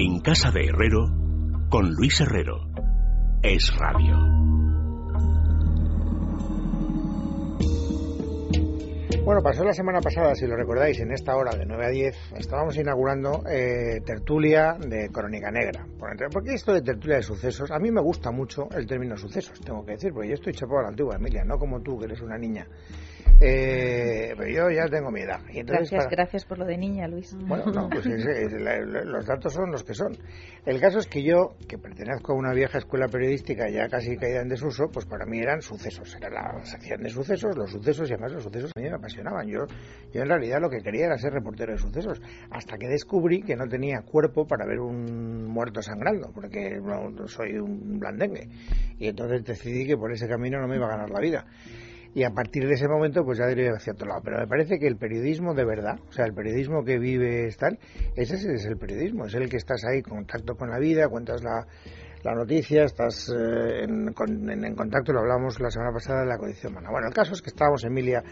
En casa de Herrero, con Luis Herrero. Es radio. Bueno, pasó la semana pasada, si lo recordáis, en esta hora de 9 a 10, estábamos inaugurando eh, tertulia de Crónica Negra. ¿Por qué esto de tertulia de sucesos? A mí me gusta mucho el término sucesos, tengo que decir, porque yo estoy chapado a la antigua, Emilia, no como tú, que eres una niña. Eh, pero yo ya tengo mi edad. gracias, gracias por lo de niña, Luis. Bueno, no, pues los datos son los que son. El caso es que yo, que pertenezco a una vieja escuela periodística ya casi caída en desuso, pues para mí eran sucesos. Era la sección de sucesos, los sucesos y además los sucesos a mí me apasionaban. Yo, yo en realidad lo que quería era ser reportero de sucesos. Hasta que descubrí que no tenía cuerpo para ver un muerto sangrando, porque no, soy un blandengue. Y entonces decidí que por ese camino no me iba a ganar la vida y a partir de ese momento pues ya diré hacia otro lado. Pero me parece que el periodismo de verdad, o sea, el periodismo que vive tal, ese es el periodismo, es el que estás ahí en contacto con la vida, cuentas la, la noticia, estás eh, en, en, contacto, lo hablamos la semana pasada de la condición humana. Bueno, el caso es que estábamos, Emilia,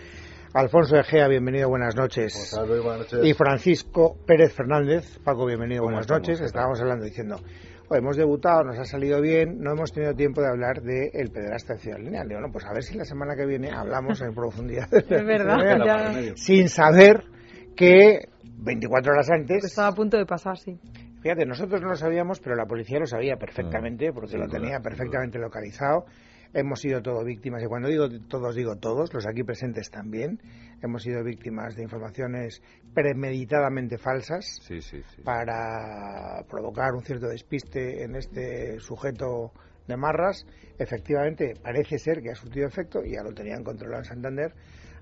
Alfonso Egea, bienvenido, buenas noches. buenas noches. Y Francisco Pérez Fernández, Paco, bienvenido, buenas noches. Estábamos hablando diciendo, hemos debutado, nos ha salido bien, no hemos tenido tiempo de hablar del de pederasta de Ciudad Lineal. Digo, no, pues a ver si la semana que viene hablamos en profundidad. es verdad, Sin saber que 24 horas antes... estaba a punto de pasar, sí. Fíjate, nosotros no lo sabíamos, pero la policía lo sabía perfectamente, mm. porque lo tenía perfectamente localizado hemos sido todos víctimas, y cuando digo todos, digo todos, los aquí presentes también, hemos sido víctimas de informaciones premeditadamente falsas para provocar un cierto despiste en este sujeto de Marras. Efectivamente, parece ser que ha surtido efecto y ya lo tenían controlado en Santander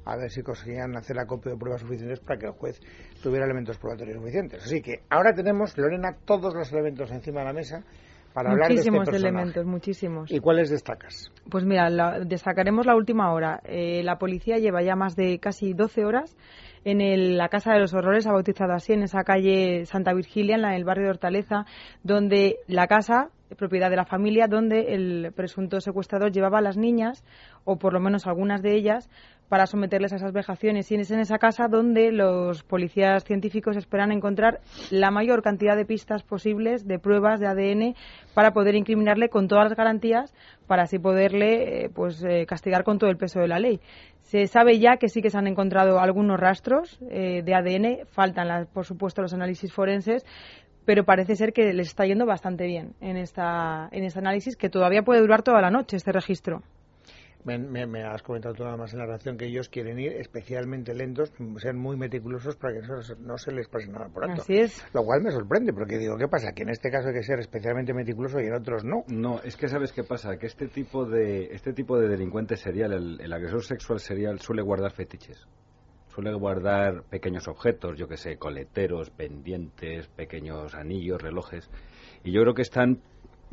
a ver si conseguían hacer acopio de pruebas suficientes para que el juez tuviera elementos probatorios suficientes. Así que ahora tenemos, Lorena, todos los elementos encima de la mesa para hablar de este elementos, muchísimos. ¿Y cuáles destacas? Pues mira, destacaremos la última hora. Eh, la policía lleva ya más de casi 12 horas en la Casa de los Horrores, ha bautizado así, en esa calle Santa Virgilia, en el barrio de Hortaleza, donde la casa propiedad de la familia, donde el presunto secuestrador llevaba a las niñas, o por lo menos algunas de ellas, para someterles a esas vejaciones. Y es en esa casa donde los policías científicos esperan encontrar la mayor cantidad de pistas posibles, de pruebas de ADN, para poder incriminarle con todas las garantías, para así poderle eh, pues, eh, castigar con todo el peso de la ley. Se sabe ya que sí que se han encontrado algunos rastros eh, de ADN, faltan, por supuesto, los análisis forenses, pero parece ser que les está yendo bastante bien en, esta, en este análisis, que todavía puede durar toda la noche este registro. Me, has comentado tú nada más en la relación que ellos quieren ir especialmente lentos, ser muy meticulosos para que no, se les pase nada por alto. Así es. Lo cual me sorprende, porque digo, ¿qué pasa? Que en este caso hay que ser especialmente meticuloso y en otros no. No, es que sabes qué pasa, que este tipo de, este tipo de delincuente serial, el agresor sexual serial, suele guardar fetiches suele guardar pequeños objetos, yo que sé, coleteros, pendientes, pequeños anillos, relojes. Y yo creo que están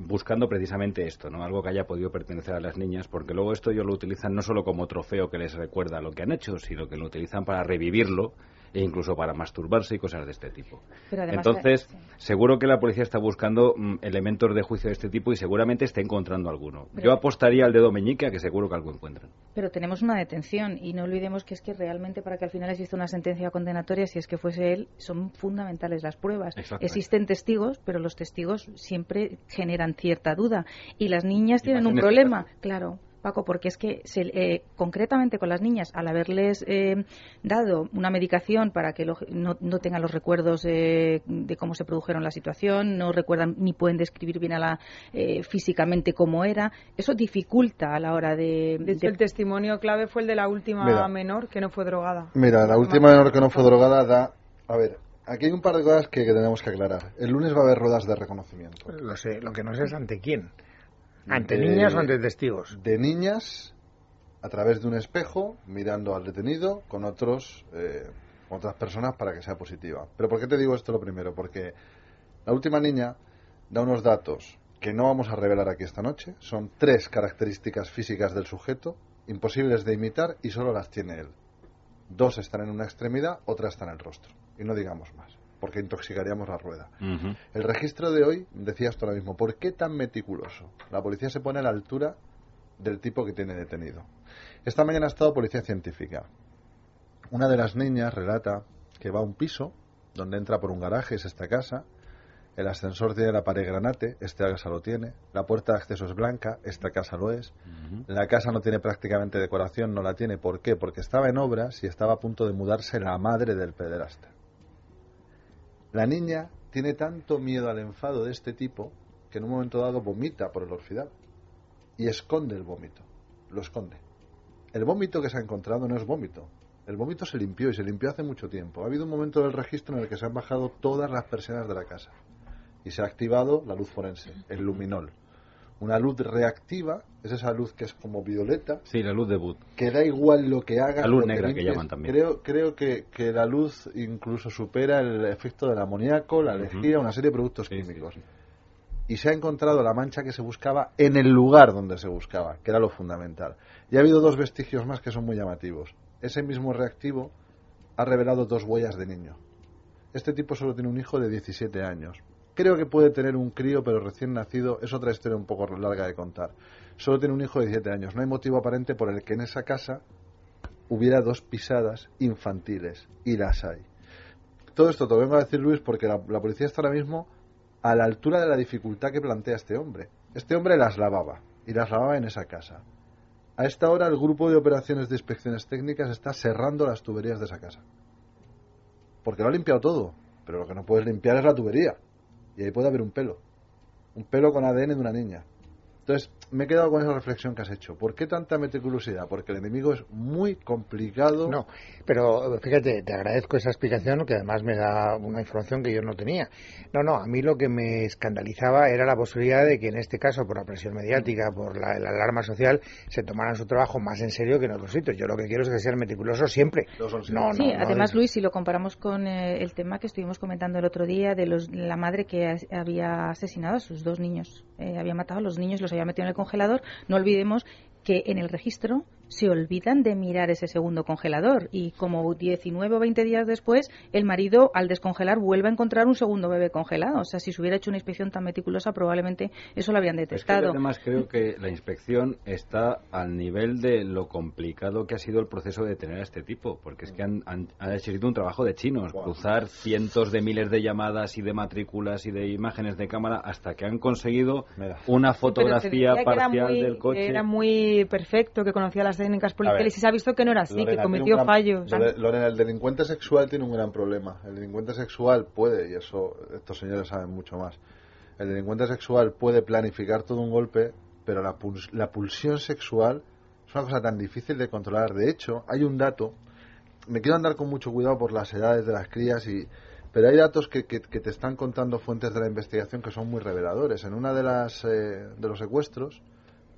buscando precisamente esto, ¿no? Algo que haya podido pertenecer a las niñas, porque luego esto ellos lo utilizan no solo como trofeo que les recuerda lo que han hecho, sino que lo utilizan para revivirlo e incluso para masturbarse y cosas de este tipo. Entonces, seguro que la policía está buscando mm, elementos de juicio de este tipo y seguramente está encontrando alguno. Yo apostaría al dedo meñique a que seguro que algo encuentran. Pero tenemos una detención y no olvidemos que es que realmente para que al final exista una sentencia condenatoria, si es que fuese él, son fundamentales las pruebas. Existen testigos, pero los testigos siempre generan cierta duda. Y las niñas tienen un este problema, claro Paco, porque es que eh, concretamente con las niñas, al haberles eh, dado una medicación para que no, tengan los recuerdos de cómo se produjeron la situación, no recuerdan ni pueden describir bien a la, eh, físicamente cómo era, eso dificulta a la hora de, el testimonio clave fue el de la última menor que no fue drogada. Mira, la última menor que no fue drogada da... A ver, Aquí hay un par de cosas que, que, tenemos que aclarar. El lunes va a haber ruedas de reconocimiento. Lo sé, lo que no sé es ante quién. ¿Ante niñas o ante testigos? De niñas, a través de un espejo, mirando al detenido con otros, eh, otras personas para que sea positiva. Pero ¿por qué te digo esto lo primero? Porque la última niña da unos datos que no vamos a revelar aquí esta noche. Son tres características físicas del sujeto, imposibles de imitar y solo las tiene él. Dos están en una extremidad, otra está en el rostro. Y no digamos más porque intoxicaríamos la rueda. El registro de hoy, decías tú ahora mismo, ¿por qué tan meticuloso? La policía se pone a la altura del tipo que tiene detenido. Esta mañana ha estado policía científica. Una de las niñas relata que va a un piso donde entra por un garaje, es esta casa, El ascensor tiene la pared granate, esta casa lo tiene. La puerta de acceso es blanca, esta casa lo es. La casa no tiene prácticamente decoración, no la tiene. ¿Por qué? Porque estaba en obras y estaba a punto de mudarse la madre del pederasta. La niña tiene tanto miedo al enfado de este tipo que en un momento dado vomita por el orfidal y esconde el vómito. Lo esconde. El vómito que se ha encontrado no es vómito. El vómito se limpió y se limpió hace mucho tiempo. Ha habido un momento del registro en el que se han bajado todas las persianas de la casa y se ha activado la luz forense, el luminol. Una luz reactiva es esa luz que es como violeta. Sí, la luz de Wood. Que da igual lo que haga. La luz negra que llaman también. Creo, creo que, que, la luz incluso supera el efecto del amoníaco, la lejía, una serie de productos químicos. Y se ha encontrado la mancha que se buscaba en el lugar donde se buscaba, que era lo fundamental. Y ha habido dos vestigios más que son muy llamativos. Ese mismo reactivo ha revelado dos huellas de niño. Este tipo solo tiene un hijo de 17 años. Creo que puede tener un crío, pero recién nacido es otra historia un poco larga de contar. Solo tiene un hijo de 17 años. No hay motivo aparente por el que en esa casa hubiera dos pisadas infantiles. Y las hay. Todo esto te lo vengo a decir, Luis, porque la, la policía está ahora mismo a la altura de la dificultad que plantea este hombre. Este hombre las lavaba. Y las lavaba en esa casa. A esta hora el grupo de operaciones de inspecciones técnicas está cerrando las tuberías de esa casa. Porque lo ha limpiado todo. Pero lo que no puedes limpiar es la tubería. Y ahí puede haber un pelo. Un pelo con ADN de una niña. Entonces, me he quedado con esa reflexión que has hecho. ¿Por qué tanta meticulosidad? Porque el enemigo es muy complicado. No, pero fíjate, te agradezco esa explicación que además me da una información que yo no tenía. No, no, a mí lo que me escandalizaba era la posibilidad de que en este caso, por la presión mediática, por la, la alarma social, se tomaran su trabajo más en serio que en otros sitios. Yo lo que quiero es que sean meticulosos siempre. No, sí, además, Luis, si lo comparamos con eh, el tema que estuvimos comentando el otro día de los, la madre que había asesinado a sus dos niños, eh, había matado a los niños, los había metido en el congelador, no olvidemos que en el registro se olvidan de mirar ese segundo congelador y como 19 o 20 días después el marido al descongelar vuelve a encontrar un segundo bebé congelado. O sea, si se hubiera hecho una inspección tan meticulosa probablemente eso lo habían detectado. además creo que la inspección está al nivel de lo complicado que ha sido el proceso de detener a este tipo, porque es que han, han, sido un trabajo de chinos, cruzar cientos de miles de llamadas y de matrículas y de imágenes de cámara hasta que han conseguido una fotografía parcial del coche. Era muy perfecto, que conocía las técnicas policiales y se ha visto que no era así, que cometió fallos. Lorena, el delincuente sexual tiene un gran problema. El delincuente sexual puede, y eso estos señores saben mucho más, el delincuente sexual puede planificar todo un golpe, pero la, la pulsión sexual es una cosa tan difícil de controlar. De hecho, hay un dato, me quiero andar con mucho cuidado por las edades de las crías y pero hay datos que, que, te están contando fuentes de la investigación que son muy reveladores. En una de las eh, de los secuestros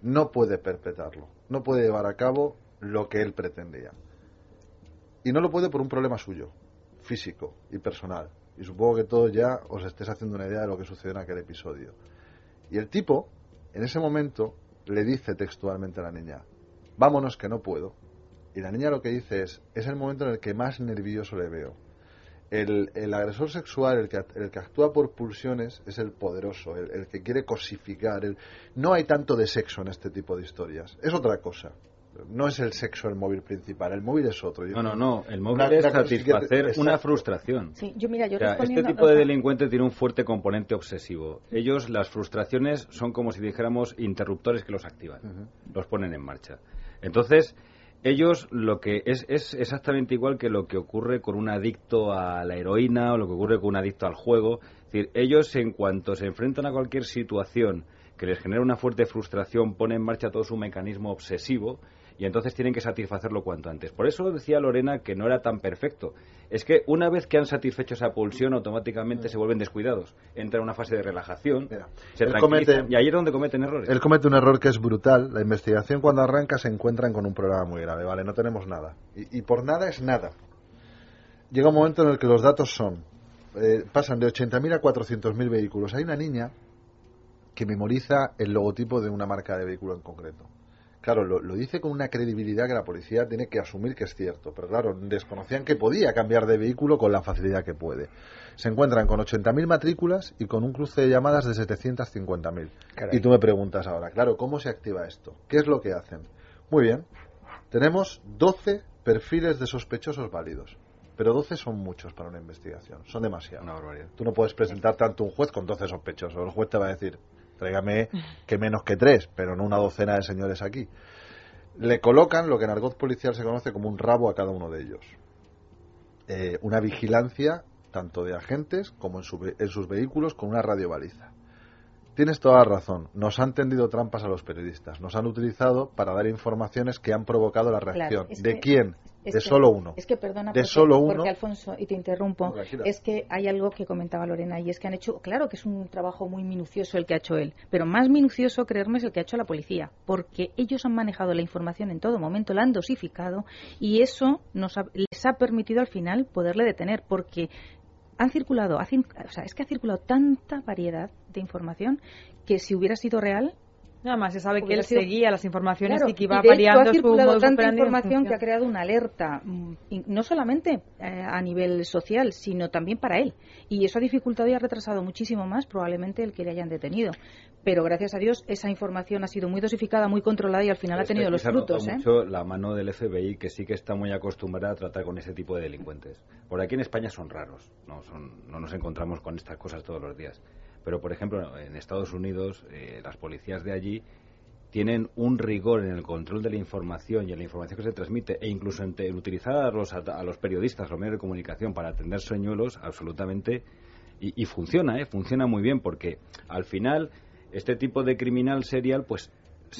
no puede perpetrarlo, no puede llevar a cabo lo que él pretendía. Y no lo puede por un problema suyo, físico y personal. Y supongo que todos ya os estéis haciendo una idea de lo que sucedió en aquel episodio. Y el tipo, en ese momento, le dice textualmente a la niña, vámonos que no puedo. Y la niña lo que dice es, es el momento en el que más nervioso le veo el, agresor sexual, el que, el que actúa por pulsiones, es el poderoso, el, que quiere cosificar. no hay tanto de sexo en este tipo de historias. Es otra cosa. No es el sexo el móvil principal, el móvil es otro. no, no, no. El móvil es satisfacer una frustración. Sí, yo mira, yo este tipo de delincuente tiene un fuerte componente obsesivo. Ellos, las frustraciones son como si dijéramos interruptores que los activan, los ponen en marcha. Entonces, ellos lo que es, es exactamente igual que lo que ocurre con un adicto a la heroína o lo que ocurre con un adicto al juego. Es decir, ellos en cuanto se enfrentan a cualquier situación que les genera una fuerte frustración, ponen en marcha todo su mecanismo obsesivo y entonces tienen que satisfacerlo cuanto antes. Por eso decía Lorena que no era tan perfecto. Es que una vez que han satisfecho esa pulsión, automáticamente se vuelven descuidados. Entra en una fase de relajación, se y ahí es donde cometen errores. Él comete un error que es brutal. La investigación cuando arranca se encuentran con un problema muy grave. Vale, no tenemos nada. Y, por nada es nada. Llega un momento en el que los datos son, eh, pasan de 80.000 a 400.000 vehículos. Hay una niña que memoriza el logotipo de una marca de vehículo en concreto. Claro, lo, dice con una credibilidad que la policía tiene que asumir que es cierto, pero claro, desconocían que podía cambiar de vehículo con la facilidad que puede. Se encuentran con 80.000 matrículas y con un cruce de llamadas de 750.000. Y tú me preguntas ahora, claro, ¿cómo se activa esto? ¿Qué es lo que hacen? Muy bien, tenemos 12 perfiles de sospechosos válidos. pero 12 son muchos para una investigación, son demasiados. Una barbaridad. Tú no puedes presentar tanto un juez con 12 sospechosos. El juez te va a decir, tráigame que menos que tres, pero no una docena de señores aquí. Le colocan lo que en argot policial se conoce como un rabo a cada uno de ellos. Eh, una vigilancia tanto de agentes como en, su, en sus vehículos con una radiobaliza. Tienes toda la razón. Nos han tendido trampas a los periodistas. Nos han utilizado para dar informaciones que han provocado la reacción. ¿De quién? de solo uno. Es que perdona, de solo uno. porque Alfonso, y te interrumpo, es que hay algo que comentaba Lorena y es que han hecho, claro que es un trabajo muy minucioso el que ha hecho él, pero más minucioso, creerme, es el que ha hecho la policía, porque ellos han manejado la información en todo momento, la han dosificado y eso nos les ha permitido al final poderle detener, porque han circulado, o sea, es que ha circulado tanta variedad de información que si hubiera sido real Nada más se sabe que él seguía las informaciones y que iba variando ha circulado tanta información que ha creado una alerta, mm, no solamente eh, a nivel social, sino también para él. Y eso ha dificultado y ha retrasado muchísimo más probablemente el que le hayan detenido. Pero gracias a Dios esa información ha sido muy dosificada, muy controlada y al final ha tenido los frutos. ¿eh? mucho la mano del FBI que sí que está muy acostumbrada a tratar con ese tipo de delincuentes. Por aquí en España son raros, no, son, no nos encontramos con estas cosas todos los días. Pero, por ejemplo, en Estados Unidos, eh, las policías de allí tienen un rigor en el control de la información y en la información que se transmite, e incluso en, utilizar a los, a, los, periodistas, los medios de comunicación para atender señuelos, absolutamente. Y, y funciona, ¿eh? Funciona muy bien, porque al final este tipo de criminal serial, pues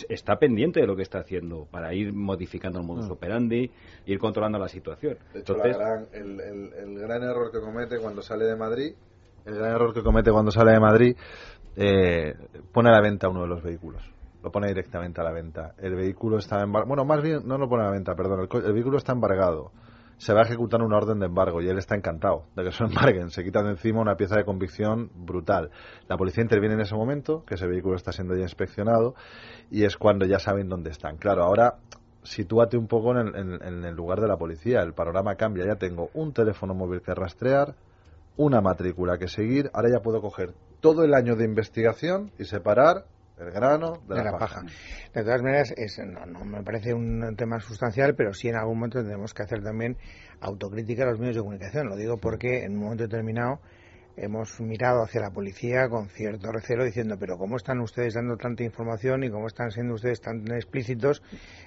está pendiente de lo que está haciendo para ir modificando el modus mm. operandi, ir controlando la situación. De hecho, el, el, gran error que comete cuando sale de Madrid el gran error que comete cuando sale de Madrid, eh, pone a la venta uno de los vehículos. Lo pone directamente a la venta. El vehículo está embargado. Bueno, más bien no lo pone a la venta, perdón. El, vehículo está embargado. Se va a ejecutar una orden de embargo y él está encantado de que se embarguen. Se quita de encima una pieza de convicción brutal. La policía interviene en ese momento, que ese vehículo está siendo ya inspeccionado, y es cuando ya saben dónde están. Claro, ahora sitúate un poco en el, en el lugar de la policía. El panorama cambia. Ya tengo un teléfono móvil que rastrear, una matrícula que seguir, ahora ya puedo coger todo el año de investigación y separar el grano de, la, paja. De todas maneras, no, no, me parece un tema sustancial, pero sí en algún momento tenemos que hacer también autocrítica a los medios de comunicación. Lo digo porque en un momento determinado hemos mirado hacia la policía con cierto recelo diciendo, pero ¿cómo están ustedes dando tanta información y cómo están siendo ustedes tan explícitos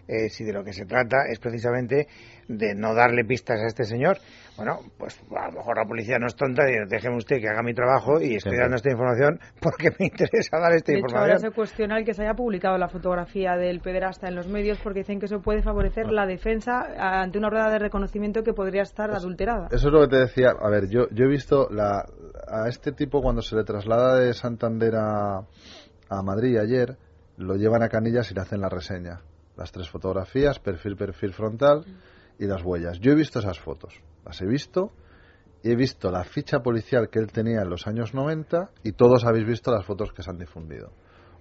eh, si de lo que se trata es precisamente de no darle pistas a este señor? Bueno, pues a lo mejor la policía no es tonta y déjeme usted que haga mi trabajo y estoy dando esta información porque me interesa dar esta de información. Hecho, ahora se cuestiona el que se haya publicado la fotografía del pederasta en los medios porque dicen que eso puede favorecer la defensa ante una rueda de reconocimiento que podría estar adulterada. Eso es lo que te decía. A ver, yo, yo he visto la, a este tipo cuando se le traslada de Santander a, a Madrid ayer, lo llevan a Canillas y le hacen la reseña. Las tres fotografías, perfil, perfil frontal y las huellas. Yo he visto esas fotos, las he visto he visto la ficha policial que él tenía en los años 90 y todos habéis visto las fotos que se han difundido.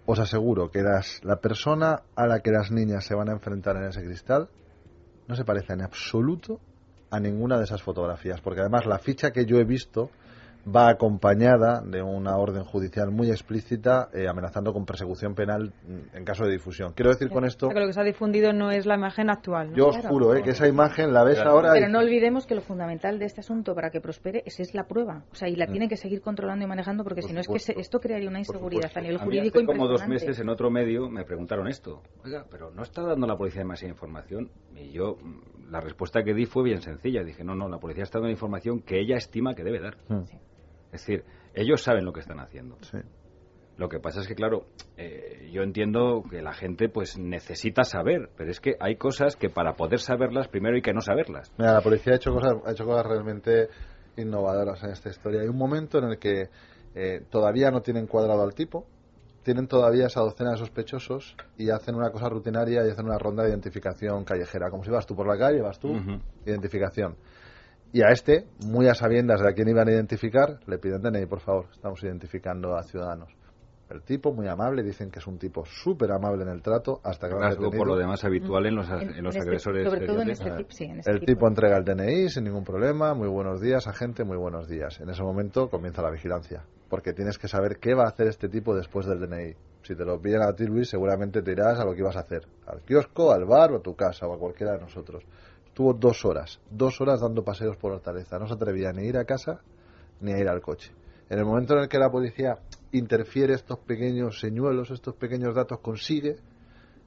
Os aseguro que las, la persona a la que las niñas se van a enfrentar en ese cristal no se parece en absoluto a ninguna de esas fotografías, porque además la ficha que yo he visto va acompañada de una orden judicial muy explícita eh, amenazando con persecución penal en caso de difusión. Quiero decir con esto... que lo que se ha difundido no es la imagen actual. Yo os juro eh, que esa imagen la ves ahora... Pero no olvidemos que lo fundamental de este asunto para que prospere es, es la prueba. O sea, y la mm. tienen que seguir controlando y manejando porque si no es que esto crearía una inseguridad a nivel jurídico hace como dos meses en otro medio me preguntaron esto. Oiga, pero ¿no está dando la policía demasiada información? Y yo mm, la respuesta que di fue bien sencilla. Dije, no, no, la policía está dando información que ella estima que debe dar. Mm. Es decir, ellos saben lo que están haciendo. Lo que pasa es que, claro, eh, yo entiendo que la gente pues necesita saber, pero es que hay cosas que para poder saberlas primero hay que no saberlas. Mira, la policía ha hecho cosas, ha hecho cosas realmente innovadoras en esta historia. Hay un momento en el que eh, todavía no tienen cuadrado al tipo, tienen todavía esa docena de sospechosos y hacen una cosa rutinaria y hacen una ronda de identificación callejera. Como si vas tú por la calle, vas tú, identificación. Y a este, muy a sabiendas de a quién iban a identificar, le piden DNI, por favor, estamos identificando a ciudadanos. El tipo muy amable, dicen que es un tipo súper amable en el trato, hasta que Algo por lo demás habitual en los, en, los este, agresores. Sobre todo en este tipo, sí, en este El tipo, entrega el DNI sin ningún problema, muy buenos días, agente, muy buenos días. En ese momento comienza la vigilancia, porque tienes que saber qué va a hacer este tipo después del DNI. Si te lo piden a ti, Luis, seguramente te irás a lo que ibas a hacer, al kiosco, al bar o a tu casa o a cualquiera de nosotros Estuvo dos horas, dos horas dando paseos por Hortaleza. No se atrevía ni a ir a casa ni a ir al coche. En el momento en el que la policía interfiere estos pequeños señuelos, estos pequeños datos, consigue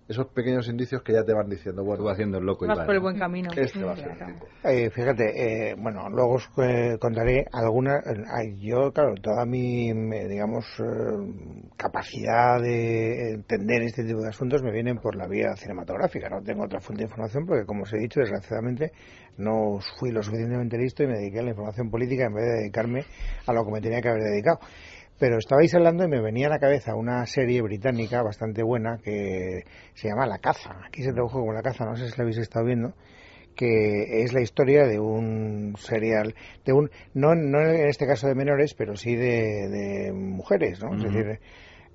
esos pequeños indicios que ya te van diciendo, bueno, va haciendo el loco y Vas por el buen camino. este va a ser el tipo. Eh, fíjate, eh, bueno, luego os eh, contaré alguna. eh, yo, claro, toda mi, digamos, eh, capacidad de entender este tipo de asuntos me vienen por la vía cinematográfica. No tengo otra fuente de información porque, como os he dicho, desgraciadamente no fui lo suficientemente listo y me dediqué a la información política en vez de dedicarme a lo que me tenía que haber dedicado. Pero estabais hablando y me venía a la cabeza una serie británica bastante buena que se llama La Caza. Aquí se tradujo como La Caza, no sé si la habéis estado viendo que es la historia de un serial, de un no, no en este caso de menores, pero sí de, de mujeres, ¿no? Es decir,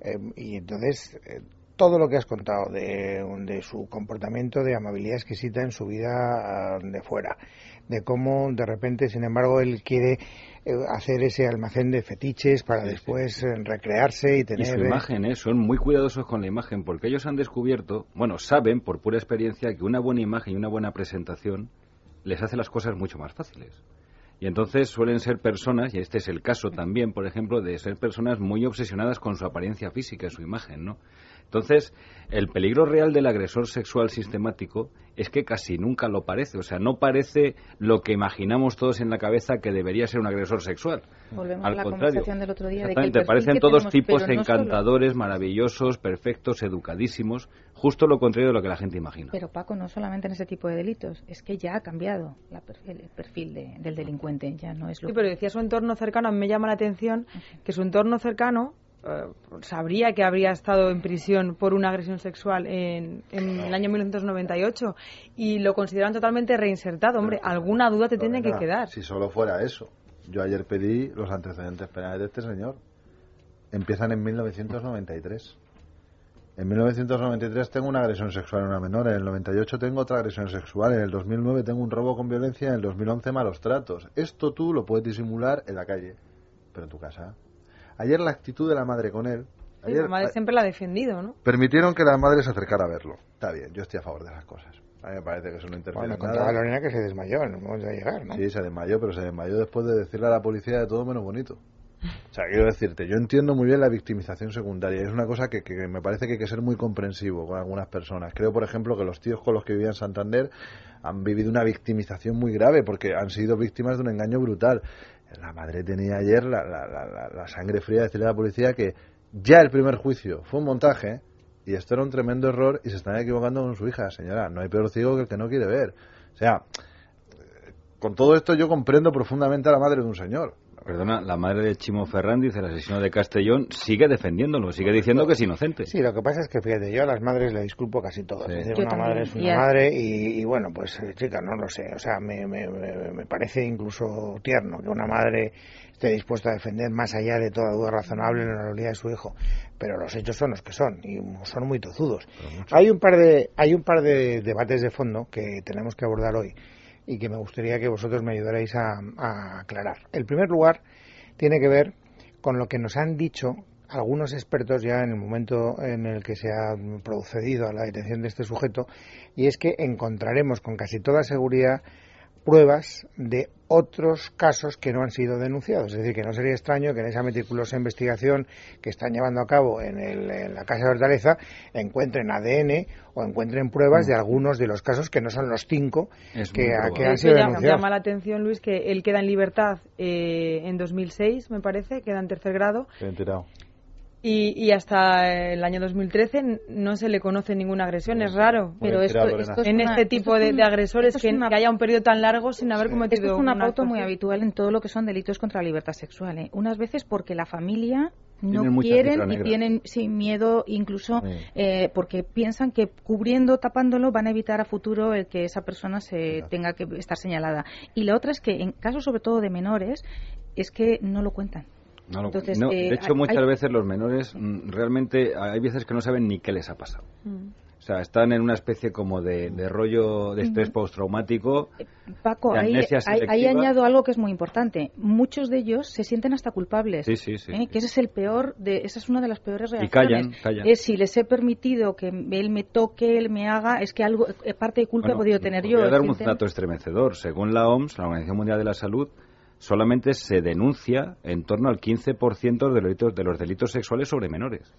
eh, y entonces eh, todo lo que has contado de, de su comportamiento de amabilidad exquisita en su vida ah, de fuera, de cómo de repente, sin embargo, él quiere eh, hacer ese almacén de fetiches para después eh, recrearse y tener Y su eh, imagen, ¿eh? son muy cuidadosos con la imagen, porque ellos han descubierto, bueno, saben por pura experiencia que una buena imagen y una buena presentación les hace las cosas mucho más fáciles. Y entonces suelen ser personas, y este es el caso también, por ejemplo, de ser personas muy obsesionadas con su apariencia física, su imagen, ¿no? Entonces, el peligro real del agresor sexual sistemático es que casi nunca lo parece, o sea, no parece lo que imaginamos todos en la cabeza que debería ser un agresor sexual. Volvemos Al a la contrario. conversación del otro día de que el parecen que todos tenemos, tipos solo. encantadores, maravillosos, perfectos, educadísimos, justo lo contrario de lo que la gente imagina. Pero Paco, no solamente en ese tipo de delitos, es que ya ha cambiado la perfil- el perfil de- del delincuente, ya no es lo Sí, pero decía su entorno cercano, a mí me llama la atención que su entorno cercano sabría que habría estado en prisión por una agresión sexual en, en el año 1998 y lo consideran totalmente reinsertado. Hombre, alguna duda te tiene que quedar. Si solo fuera eso. Yo ayer pedí los antecedentes penales de este señor. Empiezan en 1993. En 1993 tengo una agresión sexual en una menor, en el 98 tengo otra agresión sexual, en el 2009 tengo un robo con violencia, en el 2011 malos tratos. Esto tú lo puedes disimular en la calle, pero en tu casa. Ayer la actitud de la madre con él. Sí, Ayer, la madre siempre la ha defendido, ¿no? Permitieron que la madre se acercara a verlo. Está bien, yo estoy a favor de esas cosas. A mí me parece que eso no interfiere Bueno, en contaba. Lorena que se desmayó el momento de llegar, ¿no? Sí, se desmayó, pero se desmayó después de decirle a la policía de todo menos bonito. O sea, quiero decirte, yo entiendo muy bien la victimización secundaria. Es una cosa que, que me parece que hay que ser muy comprensivo con algunas personas. Creo, por ejemplo, que los tíos con los que vivían en Santander han vivido una victimización muy grave porque han sido víctimas de un engaño brutal. La madre tenía ayer la, la- la- sangre fría de decirle a la policía que ya el primer juicio fue un montaje y esto era un tremendo error y se están equivocando con su hija. Señora, no hay peor ciego que el que no quiere ver. O sea, con todo esto yo comprendo profundamente a la madre de un señor. Perdona, la madre de Chimo Ferrandiz, el asesino de Castellón, sigue defendiéndolo, sigue diciendo que es inocente. Sí, lo que pasa es que, fíjate, yo a las madres le disculpo casi todo. Sí. Es decir, Yo una también. madre es una madre y, y, bueno, pues eh, chica, no lo sé. O sea, me, me, me- parece incluso tierno que una madre esté dispuesta a defender más allá de toda duda razonable la moralidad de su hijo. Pero los hechos son los que son y son muy tozudos. Hay un par de, hay un par de debates de fondo que tenemos que abordar hoy y que me gustaría que vosotros me ayudarais a, a aclarar. El primer lugar tiene que ver con lo que nos han dicho algunos expertos ya en el momento en el que se ha procedido a la detención de este sujeto, y es que encontraremos con casi toda seguridad pruebas de otros casos que no han sido denunciados. Es decir, que no sería extraño que en esa meticulosa investigación que están llevando a cabo en, el- en la Casa de Hortaleza encuentren ADN o encuentren pruebas de algunos de los casos que no son los cinco Es que, han sido denunciados. llama la atención, Luis, que él queda en libertad eh, en 2006, me parece, queda en tercer grado, Se han tirado. Y, y hasta el año 2013 n- no se le conoce ninguna agresión. Es raro. Pero Muy esto, es en una- este tipo esto es de, un- de agresores es que, una- que haya un periodo tan largo sin haber cometido Esto es una un pauta muy habitual en todo lo que son delitos contra la libertad sexual. ¿eh? Unas veces porque la familia no quieren y tienen sin miedo incluso Sí. eh, porque piensan que cubriendo, tapándolo van a evitar a futuro el que esa persona se tenga que estar señalada. Y la otra es que en casos sobre todo de menores es que no lo cuentan. No lo- Entonces, no, eh, de hecho, hay- muchas hay- veces los menores mm, realmente hay veces que no saben ni qué les ha pasado. Mm. O sea, están en una especie como de, rollo de estrés postraumático. Eh, Paco, ahí, añado algo que es muy importante. Muchos de ellos se sienten hasta culpables. Sí, sí, sí. ¿eh? Que ese es el peor, de, esa es una de las peores reacciones. Y callan, callan. Es si les he permitido que él me toque, él me haga, es que algo, parte de culpa he podido tener yo. Voy a dar un dato estremecedor. Según la OMS, la Organización Mundial de la Salud, solamente se denuncia en torno al 15% de los delitos, de los delitos sexuales sobre menores.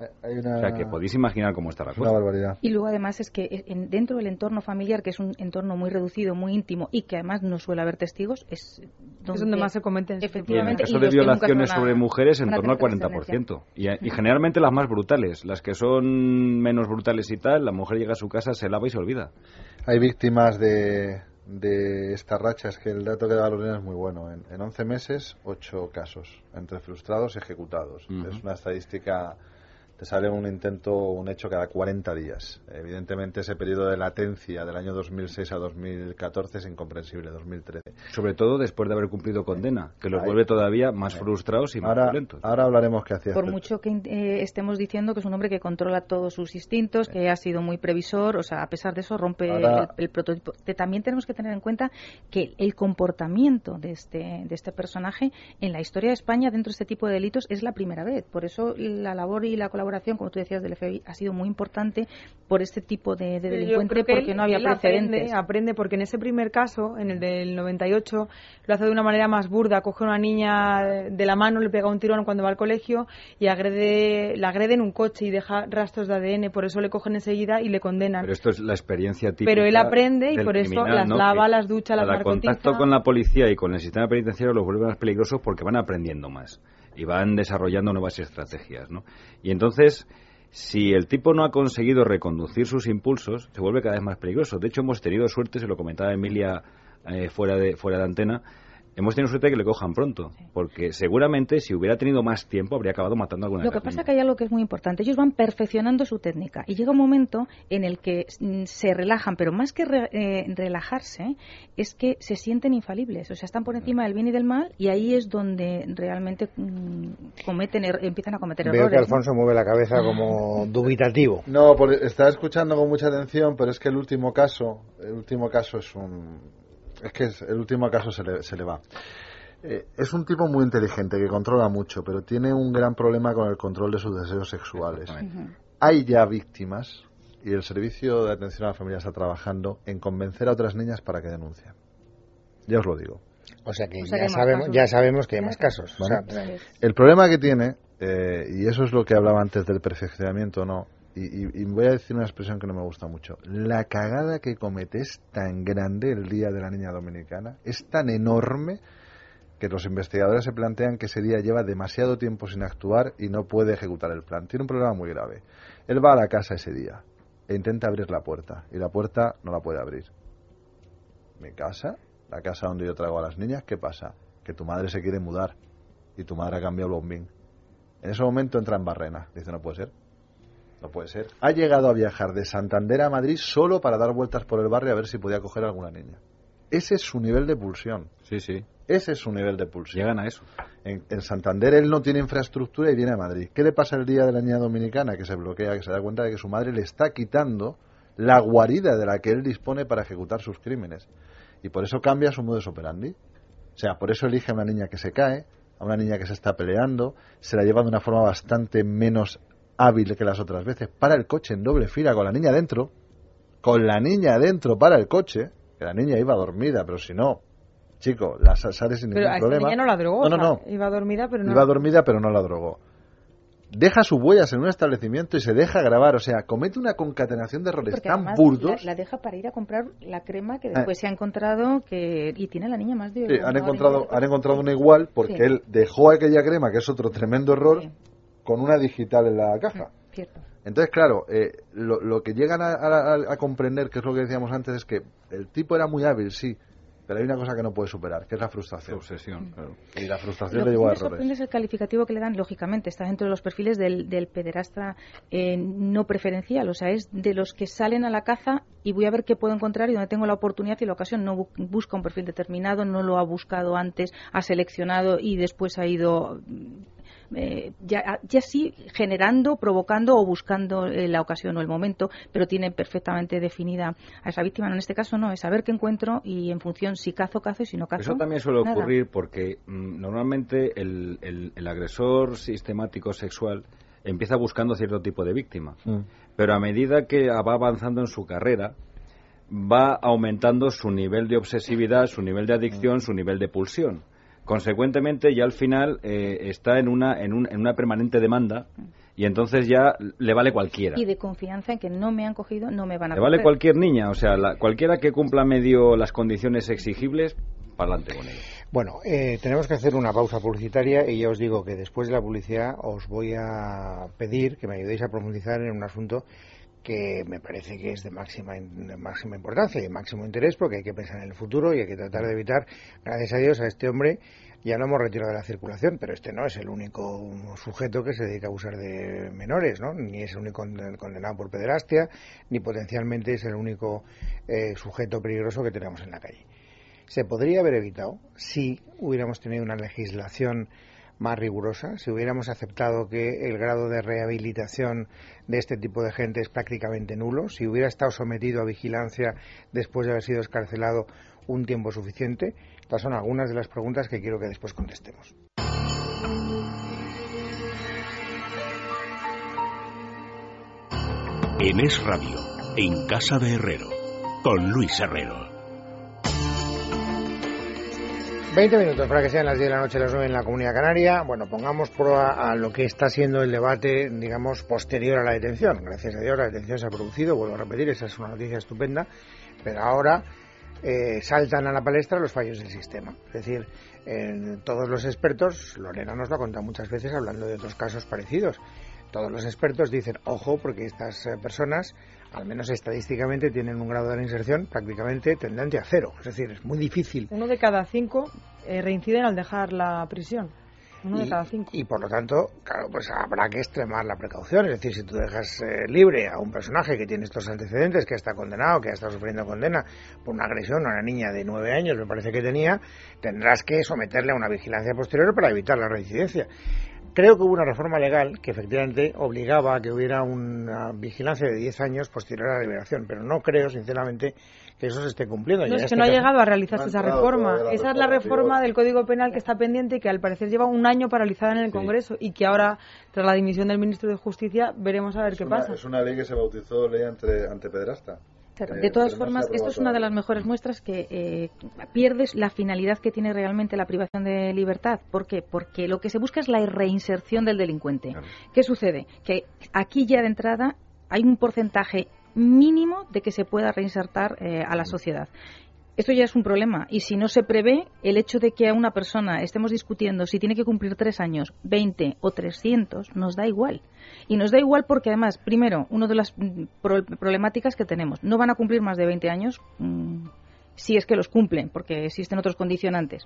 O sea, que podéis imaginar cómo está la cosa. barbaridad. Y luego, además, es que dentro del entorno familiar, que es un entorno muy reducido, muy íntimo y que además no suele haber testigos, es donde, más se cometen. Efectivamente. Y en el caso de violaciones sobre mujeres, en torno al 40%. Y, y generalmente las más brutales. Las que son menos brutales y tal, la mujer llega a su casa, se lava y se olvida. Hay víctimas de, de esta racha es que el dato que da Lorena es muy bueno. En, en 11 meses, 8 casos entre frustrados y ejecutados. Es una estadística te sale un intento un hecho cada 40 días. Evidentemente ese periodo de latencia del año 2006 a 2014 es incomprensible, 2013. Sobre todo después de haber cumplido condena, que los vuelve todavía más frustrados y más ahora, violentos. Ahora hablaremos qué hacía. Por mucho que eh, estemos diciendo que es un hombre que controla todos sus instintos, que ha sido muy previsor, o sea, a pesar de eso rompe el, prototipo. también tenemos que tener en cuenta que el comportamiento de este, de este personaje en la historia de España dentro de este tipo de delitos es la primera vez. Por eso la labor y la colaboración como tú decías, del FBI ha sido muy importante por este tipo de, delincuente porque no había precedentes. Aprende, porque en ese primer caso, en el del 98, lo hace de una manera más burda. Coge a una niña de la mano, le pega un tirón cuando va al colegio y agrede, la agrede en un coche y deja rastros de ADN. Por eso le cogen enseguida y le condenan. Pero esto es la experiencia típica. Pero él aprende y por eso las lava, las ducha, las El contacto con la policía y con el sistema penitenciario los vuelve más peligrosos porque van aprendiendo más y van desarrollando nuevas estrategias, ¿no? Y entonces, si el tipo no ha conseguido reconducir sus impulsos, se vuelve cada vez más peligroso. De hecho, hemos tenido suerte, se lo comentaba Emilia eh, fuera de fuera de antena, hemos tenido suerte de que le cojan pronto, porque seguramente si hubiera tenido más tiempo habría acabado matando a alguna Lo que pasa es que hay algo que es muy importante. Ellos van perfeccionando su técnica y llega un momento en el que mm, se relajan, pero más que eh, relajarse, es que se sienten infalibles. O sea, están por encima del bien y del mal y ahí es donde realmente mm, cometen er, empiezan a cometer Veo errores. que Alfonso mueve la cabeza como dubitativo. No, porque está escuchando con mucha atención, pero es que el último caso, el último caso es un es que el último caso se le, se le va. Eh, es un tipo muy inteligente que controla mucho, pero tiene un gran problema con el control de sus deseos sexuales. Hay ya víctimas y el Servicio de Atención a la Familia está trabajando en convencer a otras niñas para que denuncien. Ya os lo digo. O sea que, ya, sabemos, ya sabemos que hay más casos. el problema que tiene, eh, y eso es lo que hablaba antes del perfeccionamiento, no, y, voy a decir una expresión que no me gusta mucho. La cagada que comete es tan grande el Día de la Niña Dominicana, es tan enorme que los investigadores se plantean que ese día lleva demasiado tiempo sin actuar y no puede ejecutar el plan. Tiene un problema muy grave. Él va a la casa ese día e intenta abrir la puerta y la puerta no la puede abrir. ¿Mi casa? ¿La casa donde yo traigo a las niñas? ¿Qué pasa? Que tu madre se quiere mudar y tu madre ha cambiado el bombín. En ese momento entra en barrena. Dice, no puede ser no puede ser. Ha llegado a viajar de Santander a Madrid solo para dar vueltas por el barrio a ver si podía coger a alguna niña. Ese es su nivel de pulsión. Sí, sí. Ese es su nivel de pulsión. Llegan a eso. En, Santander él no tiene infraestructura y viene a Madrid. ¿Qué le pasa el día de la niña dominicana? Que se bloquea, que se da cuenta de que su madre le está quitando la guarida de la que él dispone para ejecutar sus crímenes. Y por eso cambia su modus operandi. O sea, por eso elige a una niña que se cae, a una niña que se está peleando, se la lleva de una forma bastante menos hábil que las otras veces. Para el coche en doble fila con la niña dentro. Con la niña dentro para el coche. Que la niña iba dormida, pero si no, chico, la sale sin ningún problema. La niña no la drogó. No, no, no. Iba dormida, pero no. Iba dormida, pero no la drogó. Deja sus huellas en un establecimiento y se deja grabar. O sea, comete una concatenación de errores tan burdos. La, deja para ir a comprar la crema que después se ha encontrado que y tiene la niña más de. Sí, han encontrado, han encontrado una igual porque él dejó aquella crema, que es otro tremendo error, con una digital en la caja. Entonces, claro, eh, lo, que llegan a, comprender, que es lo que decíamos antes, es que el tipo era muy hábil, sí, pero hay una cosa que no puede superar, que es la frustración. obsesión, claro. Y la frustración le llevó a errores. Lo que es el calificativo que le dan, lógicamente, está dentro de los perfiles del, pederasta eh, no preferencial, o sea, es de los que salen a la caza y voy a ver qué puedo encontrar y donde tengo la oportunidad y la ocasión no busca un perfil determinado, no lo ha buscado antes, ha seleccionado y después ha ido eh, ya, ya sí generando, provocando o buscando eh, la ocasión o el momento, pero tiene perfectamente definida a esa víctima. en este caso no, es saber qué encuentro y en función si cazo, cazo y si no cazo. Eso también suele ocurrir porque mm, normalmente el, el, agresor sistemático sexual empieza buscando cierto tipo de víctima. Mm. Pero a medida que va avanzando en su carrera, va aumentando su nivel de obsesividad, su nivel de adicción, su nivel de pulsión. Consecuentemente, ya al final eh, está en una, en, un, en una permanente demanda y entonces ya le vale cualquiera. Y de confianza en que no me han cogido, no me van a Le vale cualquier niña, o sea, cualquiera que cumpla medio las condiciones exigibles, para adelante con ella. Bueno, eh, tenemos que hacer una pausa publicitaria y ya os digo que después de la publicidad os voy a pedir que me ayudéis a profundizar en un asunto que me parece que es de máxima, de máxima importancia y de máximo interés porque hay que pensar en el futuro y hay que tratar de evitar, gracias a Dios, a este hombre ya lo hemos retirado de la circulación, pero este no es el único sujeto que se dedica a abusar de menores, ¿no? Ni es el único condenado por pederastia, ni potencialmente es el único eh, sujeto peligroso que tenemos en la calle. Se podría haber evitado si hubiéramos tenido una legislación más rigurosa, si hubiéramos aceptado que el grado de rehabilitación de este tipo de gente es prácticamente nulo, si hubiera estado sometido a vigilancia después de haber sido escarcelado un tiempo suficiente. Estas son algunas de las preguntas que quiero que después contestemos. En Es Radio, en Casa de Herrero, con Luis Herrero. 20 minutos para que sean las 10 de la noche, las 9 en la Comunidad Canaria. Bueno, pongamos prueba a lo que está siendo el debate, digamos, posterior a la detención. Gracias a Dios la detención se ha producido, vuelvo a repetir, esa es una noticia estupenda, pero ahora eh, saltan a la palestra los fallos del sistema. Es decir, todos los expertos, Lorena nos lo ha contado muchas veces hablando de otros casos parecidos, todos los expertos dicen, ojo, porque estas eh, personas al menos estadísticamente, tienen un grado de reinserción prácticamente tendente a cero. Es decir, es muy difícil. Uno de cada cinco eh, reinciden al dejar la prisión. Uno de cada cinco. Y por lo tanto, claro, pues habrá que extremar la precaución. Es decir, si tú dejas eh, libre a un personaje que tiene estos antecedentes, que está condenado, que ha estado sufriendo condena por una agresión a una niña de nueve años, me parece que tenía, tendrás que someterle a una vigilancia posterior para evitar la reincidencia. Creo que hubo una reforma legal que efectivamente obligaba a que hubiera una vigilancia de 10 años posterior a la liberación, pero no creo, sinceramente, que eso se esté cumpliendo. No, es que no ha llegado a realizarse esa reforma. Esa es la reforma del Código Penal que está pendiente y que al parecer lleva un año paralizada en el Congreso y que ahora, tras la dimisión del ministro de Justicia, veremos a ver qué pasa. Es una ley que se bautizó ley ante, antepederasta. Eh, de todas formas, esto es una de las mejores muestras que eh, pierdes la finalidad que tiene realmente la privación de libertad. ¿Por qué? Porque lo que se busca es la reinserción del delincuente. ¿Qué sucede? Que aquí ya de entrada hay un porcentaje mínimo de que se pueda reinsertar eh, a la sociedad esto ya es un problema. Y si no se prevé, el hecho de que a una persona estemos discutiendo si tiene que cumplir tres años, 20 o 300, nos da igual. Y nos da igual porque, además, primero, una de las mm, problemáticas que tenemos, no van a cumplir más de 20 años mm, si es que los cumplen, porque existen otros condicionantes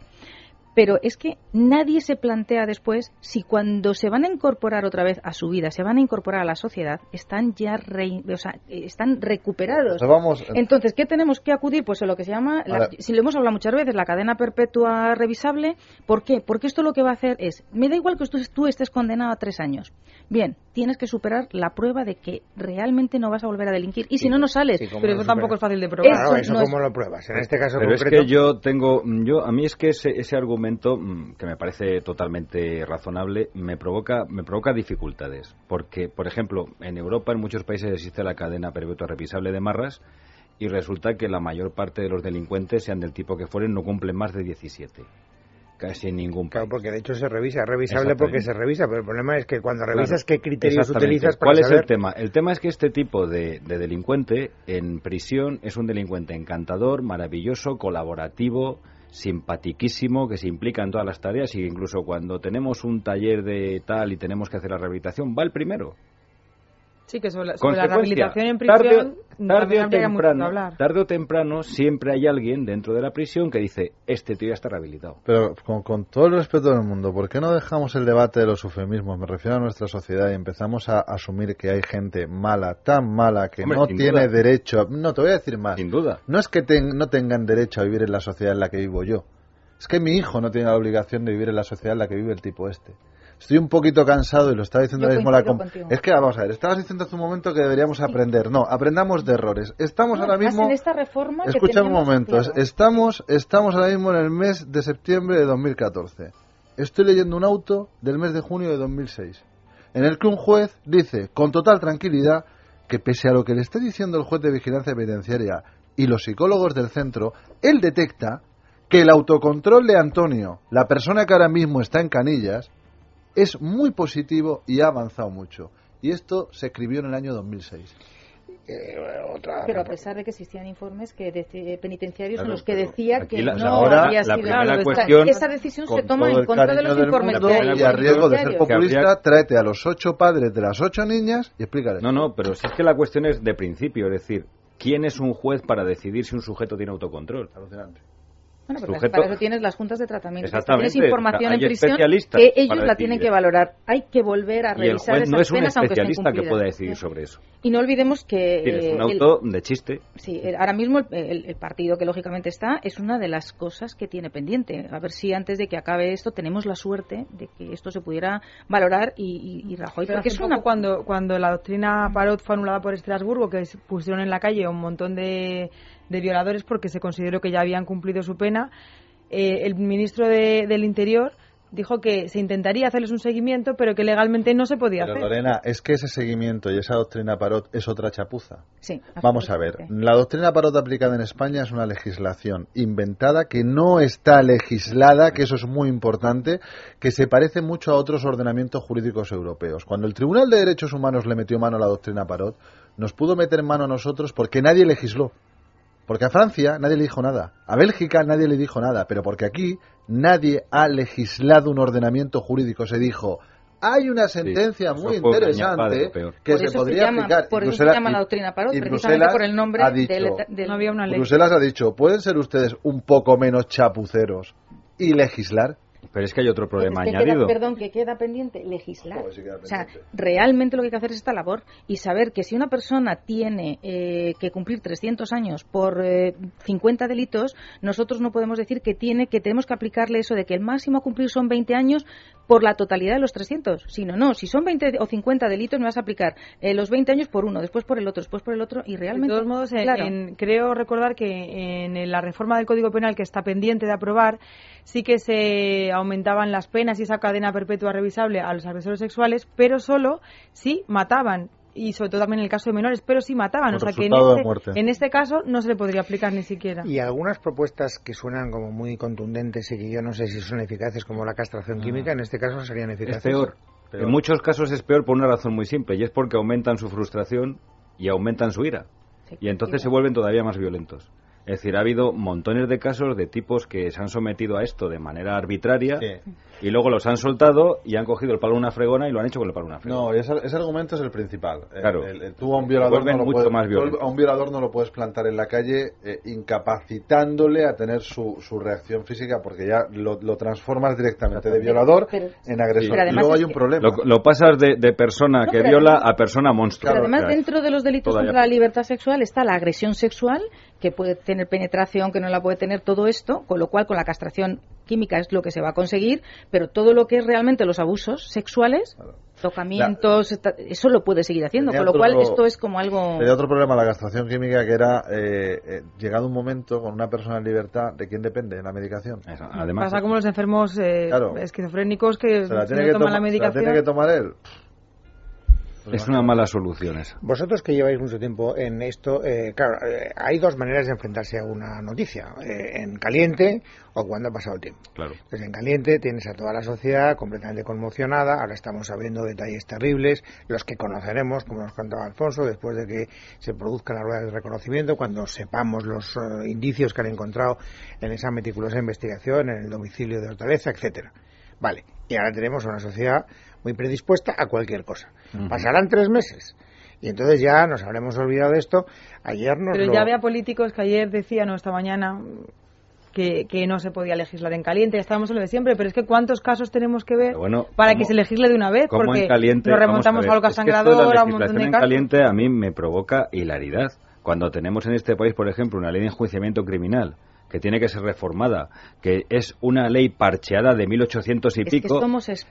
pero es que nadie se plantea después si cuando se van a incorporar otra vez a su vida, se van a incorporar a la sociedad, están ya o sea, están recuperados. Entonces, ¿qué tenemos que acudir? Pues a lo que se llama, si lo hemos hablado muchas veces, la cadena perpetua revisable. ¿Por qué? Porque esto lo que va a hacer es, me da igual que tú, tú estés condenado a tres años. Bien, tienes que superar la prueba de que realmente no vas a volver a delinquir. Y si no, no sales. pero eso tampoco es fácil de probar. Claro, eso, cómo lo pruebas. En este caso pero es que yo tengo, yo a mí es que ese, ese argumento Mm, que me parece totalmente razonable me provoca me provoca dificultades porque por ejemplo en Europa en muchos países existe la cadena perpetua revisable de marras y resulta que la mayor parte de los delincuentes sean del tipo que fueren no cumplen más de 17 casi ningún país. Claro, porque de hecho se revisa, es revisable porque se revisa, pero el problema es que cuando revisas qué criterios utilizas para ¿Cuál es el tema? El tema es que este tipo de, de, delincuente en prisión es un delincuente encantador, maravilloso, colaborativo, simpatiquísimo que se implica en todas las tareas y incluso cuando tenemos un taller de tal y tenemos que hacer la rehabilitación, va el primero. Sí, que sobre, la rehabilitación en prisión tarde, o temprano, tarde o temprano siempre hay alguien dentro de la prisión que dice, este tío ya está rehabilitado. Pero con, todo el respeto del mundo, ¿por qué no dejamos el debate de los eufemismos? Me refiero a nuestra sociedad y empezamos a asumir que hay gente mala, tan mala, que no tiene derecho... No, te voy a decir más. Sin duda. No es que no tengan derecho a vivir en la sociedad en la que vivo yo. Es que mi hijo no tiene la obligación de vivir en la sociedad en la que vive el tipo este. Estoy un poquito cansado y lo estaba diciendo mismo la Es que vamos a ver, estabas diciendo hace un momento que deberíamos aprender. No, aprendamos de errores. Estamos ahora mismo. En esta reforma escucha un momento. Estamos, estamos ahora mismo en el mes de septiembre de 2014. Estoy leyendo un auto del mes de junio de 2006, en el que un juez dice con total tranquilidad que pese a lo que le esté diciendo el juez de vigilancia penitenciaria y los psicólogos del centro, él detecta que el autocontrol de Antonio, la persona que ahora mismo está en canillas, es muy positivo y ha avanzado mucho. Y esto se escribió en el año 2006. Eh, pero a pesar de que existían informes que de, penitenciarios en los que decía que no había sido esa decisión se toma en contra de los informes y a riesgo de ser populista tráete a los ocho padres de las ocho niñas y explícale no no pero si es que la cuestión es de principio es decir quién es un juez para decidir si un sujeto tiene autocontrol alucinante bueno, pero para eso tienes las juntas de tratamiento. Tienes información en prisión que ellos la tienen que valorar. Hay que volver a revisar y el juez no es un especialista que pueda decidir sobre eso. Y no olvidemos que... Tienes un auto de chiste. Sí, ahora mismo el, partido que lógicamente está es una de las cosas que tiene pendiente. A ver si antes de que acabe esto tenemos la suerte de que esto se pudiera valorar y, y, Rajoy... porque es una... cuando, cuando la doctrina Parot fue anulada por Estrasburgo, que pusieron en la calle un montón de de violadores porque se consideró que ya habían cumplido su pena. Eh, el ministro del Interior dijo que se intentaría hacerles un seguimiento, pero que legalmente no se podía hacer. Lorena, es que ese seguimiento y esa doctrina Parot es otra chapuza. Sí. Vamos a ver, la doctrina Parot aplicada en España es una legislación inventada que no está legislada, que eso es muy importante, que se parece mucho a otros ordenamientos jurídicos europeos. Cuando el Tribunal de Derechos Humanos le metió mano a la doctrina Parot, nos pudo meter mano a nosotros porque nadie legisló. Porque a Francia nadie le dijo nada, a Bélgica nadie le dijo nada, pero porque aquí nadie ha legislado un ordenamiento jurídico. Se dijo, hay una sentencia muy interesante que se podría aplicar. Por eso se llama la doctrina Parot, precisamente por el nombre de, no había una ley. Bruselas ha dicho, ¿pueden ser ustedes un poco menos chapuceros y legislar? Pero es que hay otro problema añadido. perdón, que queda pendiente legislar. O sea, realmente lo que hay que hacer es esta labor y saber que si una persona tiene eh, que cumplir 300 años por 50 eh, delitos, nosotros no podemos decir que tiene que tenemos que aplicarle eso de que el máximo a cumplir son 20 años por la totalidad de los 300. Sino, no, si son 20 o 50 delitos, me vas a aplicar eh, los 20 años por uno, después por el otro, después por el otro y realmente. De todos modos, creo recordar que en la reforma del Código Penal que está pendiente de aprobar, sí que se aumentaban las penas y esa cadena perpetua revisable a los agresores sexuales, pero solo si mataban y sobre todo también en el caso de menores, pero si mataban. o sea que en este, en este, caso no se le podría aplicar ni siquiera. Y algunas propuestas que suenan como muy contundentes y que yo no sé si son eficaces, como la castración química, en este caso serían eficaces. Es peor. En muchos casos es peor por una razón muy simple, y es porque aumentan su frustración y aumentan su ira. y entonces se vuelven todavía más violentos. Es decir, ha habido montones de casos de tipos que se han sometido a esto de manera arbitraria y luego los han soltado y han cogido el palo de una fregona y lo han hecho con el palo de una fregona. No, ese, argumento es el principal. Claro. tú a un, violador no lo puedes, a un violador no lo puedes plantar en la calle eh, incapacitándole a tener su, su, reacción física porque ya lo, transformas directamente de violador en agresor. y luego hay un problema. Lo, pasas de, persona que viola a persona monstruo. Pero además dentro de los delitos contra la libertad sexual está la agresión sexual que puede tener penetración, que no la puede tener, todo esto, con lo cual con la castración química es lo que se va a conseguir, pero todo lo que es realmente los abusos sexuales, tocamientos, eso lo puede seguir haciendo, con lo cual esto es como algo... Hay otro problema, la castración química, que era, eh, eh, llegado un momento, con una persona en libertad, ¿de quién depende la medicación? Además, Pasa como los enfermos eh, esquizofrénicos que, se la tiene toman la medicación. ¿Se la tiene que tomar él? Pues es una mala solución esa. Vosotros que lleváis mucho tiempo en esto, eh, claro, eh, hay dos maneras de enfrentarse a una noticia, eh, en caliente o cuando ha pasado el tiempo. Claro. Pues en caliente tienes a toda la sociedad completamente conmocionada, ahora estamos sabiendo detalles terribles, los que conoceremos, como nos contaba Alfonso, después de que se produzca la rueda de reconocimiento, cuando sepamos los indicios que han encontrado en esa meticulosa investigación, en el domicilio de Hortaleza, etcétera. Vale, y ahora tenemos una sociedad muy predispuesta a cualquier cosa. Pasarán tres meses. Y entonces ya nos habremos olvidado de esto. Ayer nos Pero ya había políticos que ayer decían, o esta mañana, que, que, no se podía legislar en caliente. Ya estábamos en lo de siempre, pero es que ¿cuántos casos tenemos que ver para que se legisle de una vez? Porque en caliente, nos remontamos a, a Sangrador, a un montón de en caliente a mí me provoca hilaridad. Cuando tenemos en este país, por ejemplo, una ley de enjuiciamiento criminal que tiene que ser reformada, que es una ley parcheada de 1800 y pico,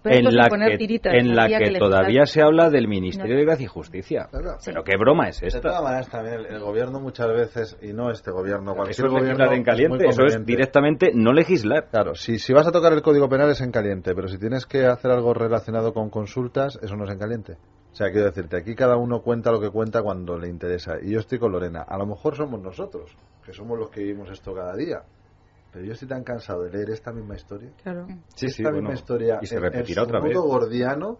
en la que, en la que, todavía se habla del Ministerio de Gracia y Justicia. Pero qué broma es esta. De todas maneras, también el, gobierno muchas veces, y no este gobierno, cualquier eso es en caliente, eso es directamente no legislar. Claro, si, si vas a tocar el Código Penal es en caliente, pero si tienes que hacer algo relacionado con consultas, eso no es en caliente. O sea, quiero decirte, aquí cada uno cuenta lo que cuenta cuando le interesa. Y yo estoy con Lorena. A lo mejor somos nosotros, que somos los que vivimos esto cada día. Pero yo estoy tan cansado de leer esta misma historia. Claro. Sí, esta misma historia. Y se repetirá otra vez. gordiano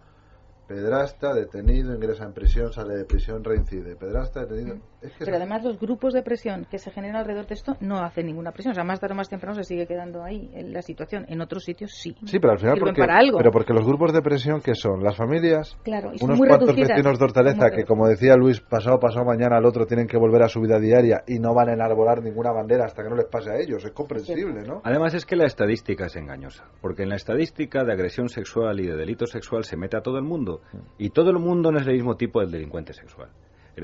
Pedrasta, detenido, ingresa en prisión, sale de prisión, reincide. Pedrasta, detenido. Pero además los grupos de presión que se generan alrededor de esto no hacen ninguna presión. O sea, más tarde o más temprano se sigue quedando ahí en la situación. En otros sitios sí. Sí, pero al final porque, pero porque los grupos de presión que son las familias, claro, unos cuantos vecinos de Hortaleza que, como decía Luis, pasado pasado mañana al otro tienen que volver a su vida diaria y no van a enarbolar ninguna bandera hasta que no les pase a ellos. Es comprensible, ¿no? Además es que la estadística es engañosa. Porque en la estadística de agresión sexual y de delito sexual se mete a todo el mundo. Y todo el mundo no es el mismo tipo del delincuente sexual.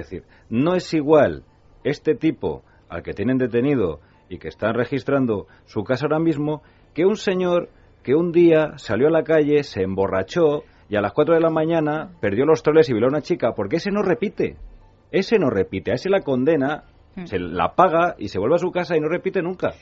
Es decir, no es igual este tipo al que tienen detenido y que están registrando su casa ahora mismo que un señor que un día salió a la calle, se emborrachó y a las 4 de la mañana perdió los troles y violó a una chica, porque ese no repite. Ese no repite, a ese la condena, hmm. se la paga y se vuelve a su casa y no repite nunca.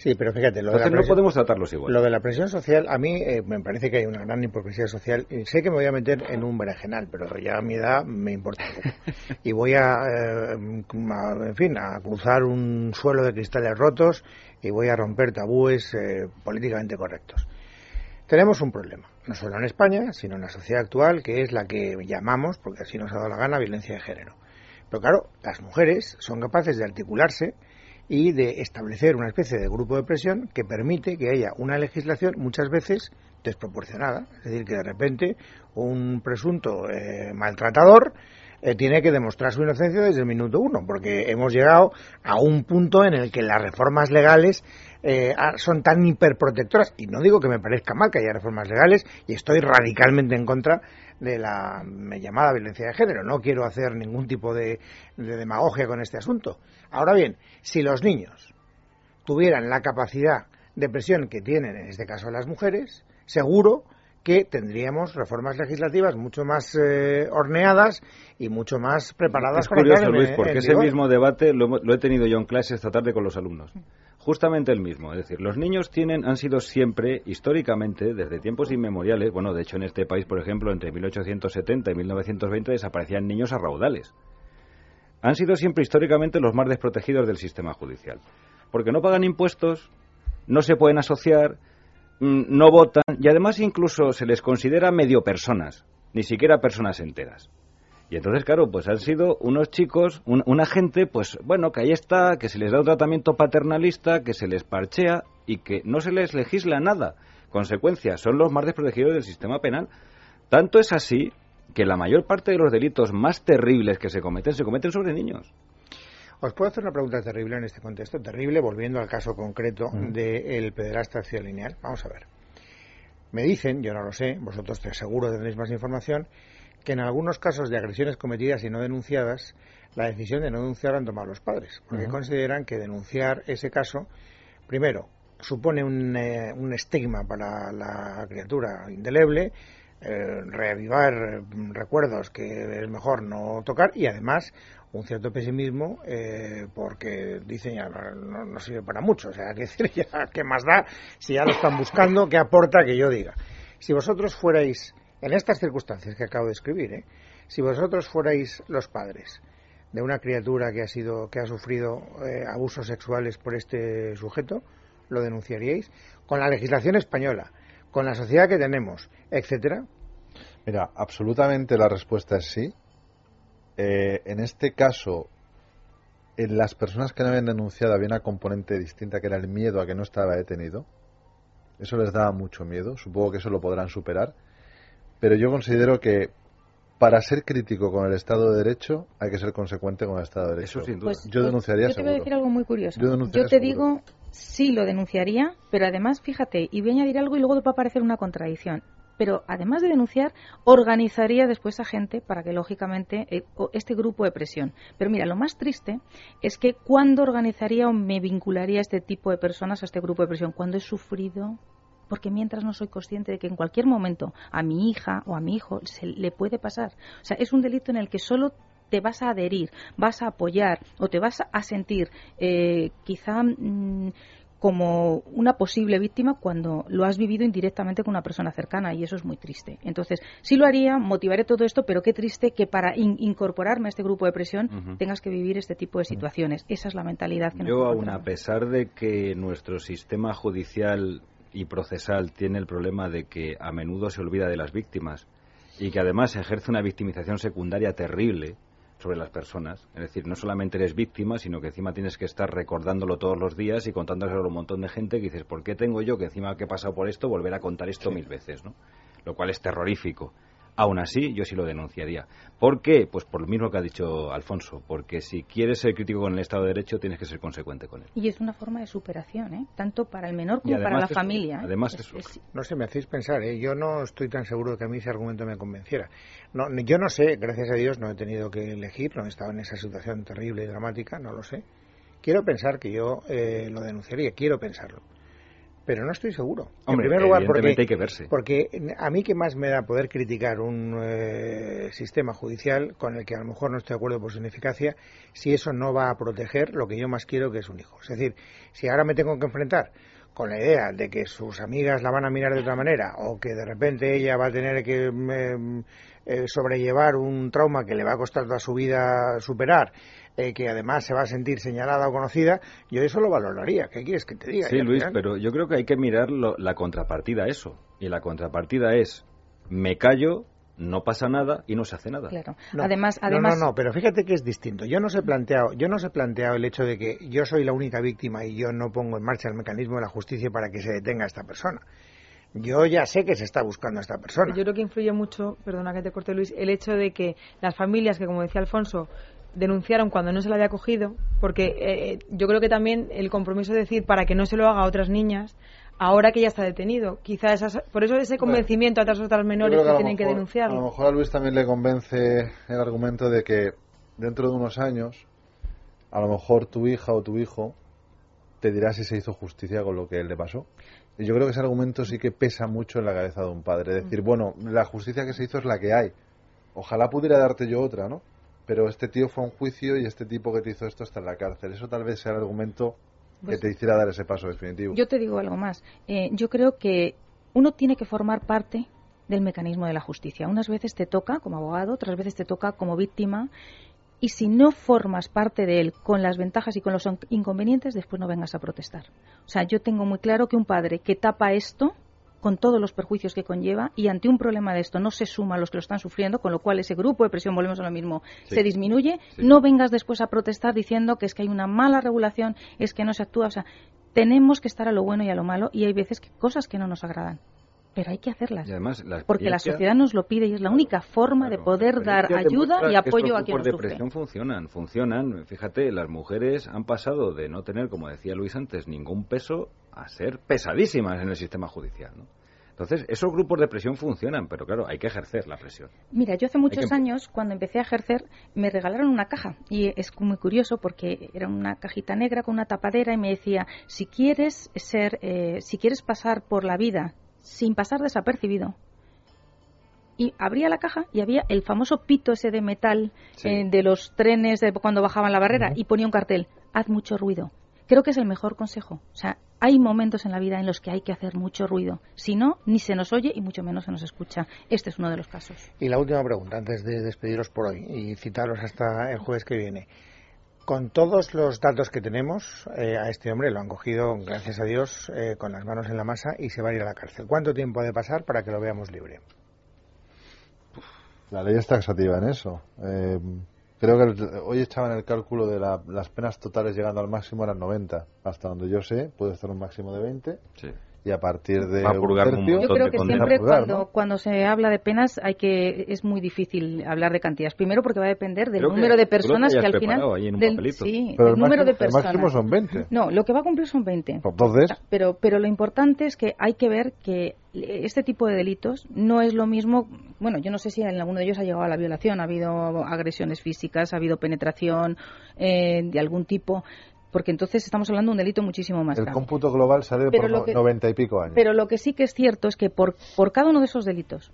Sí, pero fíjate, lo de la no podemos tratarlos igual. Lo de la presión social, a mí eh, me parece que hay una gran hipocresía social. sé que me voy a meter en un berenjenal, pero ya a mi edad me importa Y voy a, eh, en fin, a cruzar un suelo de cristales rotos y voy a romper tabúes eh, políticamente correctos. Tenemos un problema, no solo en España, sino en la sociedad actual, que es la que llamamos, porque así nos ha dado la gana, violencia de género. Pero claro, las mujeres son capaces de articularse y de establecer una especie de grupo de presión que permite que haya una legislación muchas veces desproporcionada. Es decir, que de repente un presunto eh, maltratador eh, tiene que demostrar su inocencia desde el minuto uno, porque hemos llegado a un punto en el que las reformas legales eh, son tan hiperprotectoras, y no digo que me parezca mal que haya reformas legales, y estoy radicalmente en contra de la llamada violencia de género. No quiero hacer ningún tipo de demagogia con este asunto. Ahora bien, si los niños tuvieran la capacidad de presión que tienen, en este caso las mujeres, seguro que tendríamos reformas legislativas mucho más eh, horneadas y mucho más preparadas es curioso, Luis, porque ese mismo debate lo, he tenido yo en clase esta tarde con los alumnos. Justamente el mismo, es decir, los niños tienen, han sido siempre, históricamente, desde tiempos inmemoriales, bueno, de hecho en este país, por ejemplo, entre 1870 y 1920 desaparecían niños a raudales han sido siempre históricamente los más desprotegidos del sistema judicial. Porque no pagan impuestos, no se pueden asociar, mm, no votan y además incluso se les considera medio personas, ni siquiera personas enteras. Y entonces, claro, pues han sido unos chicos, una gente, pues bueno, que ahí está, que se les da un tratamiento paternalista, que se les parchea y que no se les legisla nada. Consecuencia, son los más desprotegidos del sistema penal. Tanto es así que la mayor parte de los delitos más terribles que se cometen se cometen sobre niños. Os puedo hacer una pregunta terrible en este contexto, terrible, volviendo al caso concreto mm. del pederasta acción lineal. Vamos a ver. Me dicen, yo no lo sé, vosotros te seguro tendréis más información, que en algunos casos de agresiones cometidas y no denunciadas, la decisión de no denunciar han tomado los padres, porque consideran que denunciar ese caso, primero, supone un, eh, un estigma para la criatura indeleble, eh, reavivar mm, recuerdos que es mejor no tocar y además un cierto pesimismo eh, porque dicen ya no, sirve para mucho, o sea, que decir ya qué más da si ya lo están buscando, qué aporta que yo diga. Si vosotros fuerais en estas circunstancias que acabo de escribir, ¿eh? si vosotros fuerais los padres de una criatura que ha sido que ha sufrido abusos sexuales por este sujeto, lo denunciaríais con la legislación española con la sociedad que tenemos, etcétera? Mira, absolutamente la respuesta es sí. Eh, en este caso, en las personas que no habían denunciado había una componente distinta que era el miedo a que no estaba detenido. Eso les daba mucho miedo. Supongo que eso lo podrán superar. Pero yo considero que para ser crítico con el Estado de Derecho hay que ser consecuente con el Estado de Derecho. Eso sin duda. Pues, yo denunciaría yo te voy a decir algo muy curioso. Yo, te digo, sí lo denunciaría, pero además, fíjate, y voy a añadir algo y luego va a aparecer una contradicción. pero además de denunciar, organizaría después a gente para que, lógicamente, eh, este grupo de presión. Pero mira, lo más triste es que cuando organizaría o me vincularía a este tipo de personas, a este grupo de presión, cuando he sufrido porque mientras no soy consciente de que en cualquier momento a mi hija o a mi hijo se le puede pasar. O sea, es un delito en el que solo te vas a adherir, vas a apoyar o te vas a sentir eh, quizá mm, como una posible víctima cuando lo has vivido indirectamente con una persona cercana y eso es muy triste. Entonces, sí lo haría, motivaré todo esto, pero qué triste que para incorporarme a este grupo de presión tengas que vivir este tipo de situaciones. Esa es la mentalidad que Yo, aún a pesar de que nuestro sistema judicial y procesal tiene el problema de que a menudo se olvida de las víctimas y que además ejerce una victimización secundaria terrible, sobre las personas. Es decir, no solamente eres víctima, sino que encima tienes que estar recordándolo todos los días y contándoselo a un montón de gente que dices, ¿por qué tengo yo que encima que he pasado por esto volver a contar esto mil veces? ¿no? Lo cual es terrorífico. Aún así, yo sí lo denunciaría. ¿Por qué? Pues por lo mismo que ha dicho Alfonso, porque si quieres ser crítico con el Estado de Derecho, tienes que ser consecuente con él. Y es una forma de superación, ¿eh? tanto para el menor como para la familia. ¿eh? Además, No sé, me hacéis pensar, ¿eh? yo no estoy tan seguro de que a mí ese argumento me convenciera. No, yo no sé, gracias a Dios no he tenido que elegir, no he estado en esa situación terrible y dramática, no lo sé. Quiero pensar que yo eh, lo denunciaría, quiero pensarlo pero no estoy seguro. en primer lugar, porque, hay que verse. porque a mí que más me da poder criticar un eh, sistema judicial con el que a lo mejor no estoy de acuerdo por su ineficacia, si eso no va a proteger lo que yo más quiero, que es un hijo. Es decir, si ahora me tengo que enfrentar con la idea de que sus amigas la van a mirar de otra manera o que de repente ella va a tener que mm, eh, sobrellevar un trauma que le va a costar toda su vida superar eh, que además se va a sentir señalada o conocida, yo eso lo valoraría. ¿Qué quieres que te diga? Sí, Luis, pero yo creo que hay que mirar la contrapartida a eso. Y la contrapartida es, me callo, no pasa nada y no se hace nada. Claro. además, además... No, no, pero fíjate que es distinto. Yo no se planteado, yo no he planteado el hecho de que yo soy la única víctima y yo no pongo en marcha el mecanismo de la justicia para que se detenga a esta persona. Yo ya sé que se está buscando a esta persona. Yo creo que influye mucho, perdona que te corte Luis, el hecho de que las familias que, como decía Alfonso, denunciaron cuando no se la había cogido, porque eh, yo creo que también el compromiso de decir para que no se lo haga a otras niñas, ahora que ya está detenido. Quizás por eso ese convencimiento a otras otras menores que, tienen que denunciarlo. A lo mejor a Luis también le convence el argumento de que dentro de unos años, a lo mejor tu hija o tu hijo te dirá si se hizo justicia con lo que él le pasó. Y yo creo que ese argumento sí que pesa mucho en la cabeza de un padre. Decir, mm. bueno, la justicia que se hizo es la que hay. Ojalá pudiera darte yo otra, ¿no? Pero este tío fue a un juicio y este tipo que te hizo esto está en la cárcel. Eso tal vez sea el argumento que pues te hiciera dar ese paso definitivo. Yo te digo algo más. Eh, yo creo que uno tiene que formar parte del mecanismo de la justicia. Unas veces te toca como abogado, otras veces te toca como víctima. Y si no formas parte de él con las ventajas y con los inconvenientes, después no vengas a protestar. O sea, yo tengo muy claro que un padre que tapa esto con todos los perjuicios que conlleva y ante un problema de esto no se suma a los que lo están sufriendo, con lo cual ese grupo de presión, volvemos a lo mismo, se disminuye, no vengas después a protestar diciendo que es que hay una mala regulación, es que no se actúa, o sea, tenemos que estar a lo bueno y a lo malo y hay veces que cosas que no nos agradan. Pero hay que hacerlas. porque la sociedad nos lo pide y es la única forma de poder dar ayuda y apoyo a quien Los grupos de presión funcionan, funcionan. Fíjate, las mujeres han pasado de no tener, como decía Luis antes, ningún peso a ser pesadísimas en el sistema judicial. ¿no? Entonces, esos grupos de presión funcionan, pero claro, hay que ejercer la presión. Mira, yo hace muchos años, cuando empecé a ejercer, me regalaron una caja. Y es muy curioso porque era una cajita negra con una tapadera y me decía, si quieres ser, eh, si quieres pasar por la vida sin pasar desapercibido, y abría la caja y había el famoso pito ese de metal eh, de los trenes de cuando bajaban la barrera y ponía un cartel, haz mucho ruido. Creo que es el mejor consejo. O sea, hay momentos en la vida en los que hay que hacer mucho ruido. Si no, ni se nos oye y mucho menos se nos escucha. Este es uno de los casos. Y la última pregunta, antes de despediros por hoy y citaros hasta el jueves que viene. Con todos los datos que tenemos, eh, a este hombre lo han cogido, gracias a Dios, eh, con las manos en la masa y se va a ir a la cárcel. ¿Cuánto tiempo ha de pasar para que lo veamos libre? La ley es taxativa en eso. Eh, Creo que hoy echaban el cálculo de las penas totales llegando al máximo eran 90. Hasta donde yo sé, puede estar un máximo de 20. Y a partir de Va a purgar un un tercio, Yo creo que siempre Purgar, cuando, ¿no? cuando se habla de penas hay que es muy difícil hablar de cantidades. Primero porque va a depender del Creo que número de personas que al final preparado ahí en un del, papelito. sí, pero del el número máximo, de el personas. máximo son 20. No, lo que va a cumplir son 20. Entonces, Pero, pero lo importante es que hay que ver que este tipo de delitos no es lo mismo. Bueno, yo no sé si en alguno de ellos ha llegado a la violación, ha habido agresiones físicas, ha habido penetración eh, de algún tipo, porque entonces estamos hablando de un delito muchísimo más el grave. cómputo global sale Pero por lo no- que- 90 y pico años. Pero lo que sí que es cierto es que por, por cada uno de esos delitos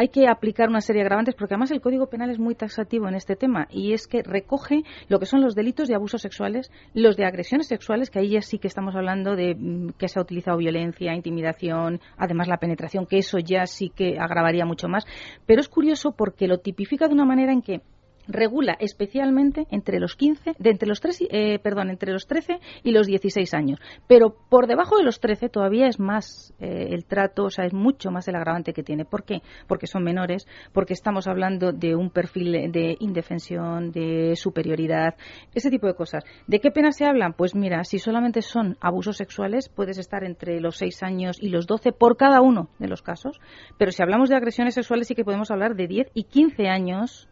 hay que aplicar una serie de agravantes porque además el Código Penal es muy taxativo en este tema y es que recoge lo que son los delitos de abusos sexuales, los de agresiones sexuales, que ahí ya sí que estamos hablando de mm, que se ha utilizado violencia, intimidación, además la penetración, que eso ya sí que agravaría mucho más. Pero es curioso porque lo tipifica de una manera en que regula especialmente entre los 15, de entre los 3, y- eh, perdón, entre los 13 y los 16 años. Pero por debajo de los 13 todavía es más eh, el trato, o sea, es mucho más el agravante que tiene. ¿Por qué? Porque son menores, porque estamos hablando de un perfil de indefensión, de superioridad, ese tipo de cosas. ¿De qué pena se hablan? Pues mira, si solamente son abusos sexuales, puedes estar entre los 6 años y los 12 por cada uno de los casos. Pero si hablamos de agresiones sexuales, sí que podemos hablar de 10 y 15 años.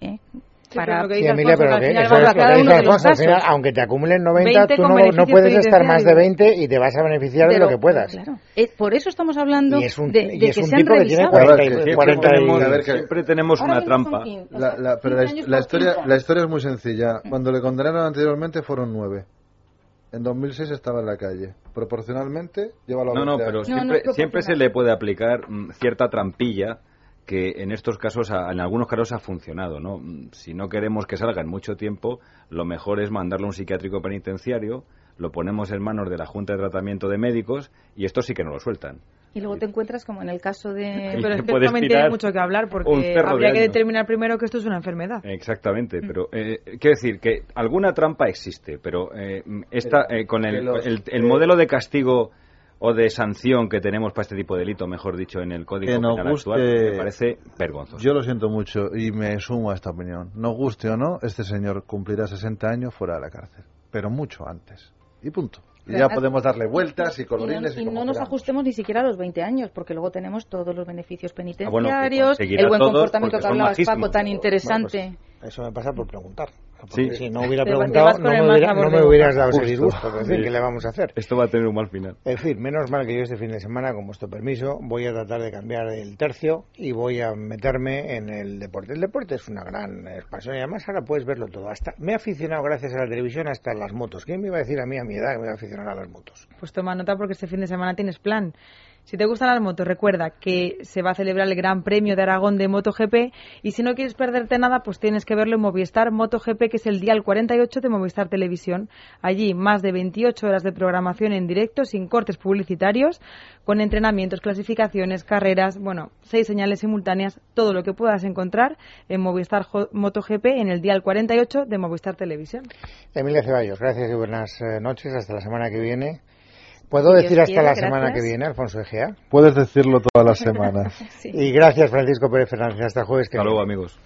¿Eh? Para que Sí, Emilia, pero que que, que aunque te acumulen 90, 20 tú no, no puedes estar más de penitenciario. 20 y te vas a beneficiar de lo que puedas. Claro. Eh, por eso estamos hablando Y es un- de, de es que un se han tipo que tiene revisado. 40 y- Siempre Siempre 40 y- tenemos, que- Ahora una trampa. 15, o La, la- pero la, 15 años la historia, 15. la historia es muy sencilla. Cuando le condenaron anteriormente fueron nueve. En 2006 estaba en la calle. Proporcionalmente lleva la No, no, pero No, siempre, no es siempre se le puede aplicar mm, cierta trampilla que en estos casos, ha- en algunos casos ha funcionado, ¿no? Mm, Si no queremos que salga en mucho tiempo, lo mejor es mandarlo a un psiquiátrico penitenciario, lo ponemos en manos de la Junta de Tratamiento de Médicos y esto sí que no lo sueltan. Y luego te encuentras como en el caso de... Pero es que tiene mucho que hablar porque habría que determinar primero que esto es una enfermedad. Exactamente, pero eh, quiero decir que alguna trampa existe, pero eh, esta, eh, con el, el modelo de castigo o de sanción que tenemos para este tipo de delito, mejor dicho, en el Código Que nos Penal actual, me parece vergonzoso. Yo lo siento mucho y me sumo a esta opinión. Nos guste o no, este señor cumplirá 60 años fuera de la cárcel. Pero mucho antes. Y punto. Y ya podemos darle vueltas y Y no, colorines y, y como no nos queramos. ajustemos ni siquiera a los 20 años, porque luego tenemos todos los beneficios Ah, bueno, penitenciarios, el buen comportamiento que hablabas. Paco, tan Bueno, interesante. pues, eso me pasa por preguntar. Sí. si no hubiera preguntado, no me, hubiera- no hubieras dado ese Justo. disgusto. en fin, Sí. ¿qué le vamos a hacer? Esto va a tener un mal final. En fin, menos mal que yo este fin de semana, con vuestro permiso, voy a tratar de cambiar el tercio y voy a meterme en el deporte. El deporte es una gran expansión y además ahora puedes verlo todo. Hasta me he aficionado gracias a la televisión hasta a las motos. ¿Quién me iba a decir a mí a mi edad que me iba a aficionar a las motos? Pues toma nota porque este fin de semana tienes plan. Si te gustan las motos, recuerda que se va a celebrar el Gran Premio de Aragón de MotoGP y si no quieres perderte nada, pues tienes que verlo en Movistar MotoGP, que es el dial 48 de Movistar Televisión. Allí más de 28 horas de programación en directo, sin cortes publicitarios, con entrenamientos, clasificaciones, carreras, bueno, seis señales simultáneas, todo lo que puedas encontrar en Movistar MotoGP en el dial 48 de Movistar Televisión. Emilia Ceballos, gracias y buenas eh, noches. Hasta la semana que viene. ¿Puedo Si Dios decir hasta quiere, la semana que viene, Alfonso Egea? Puedes decirlo todas las semanas. Sí. Y gracias, Francisco Pérez Fernández. Hasta jueves que Hasta viene. luego, amigos.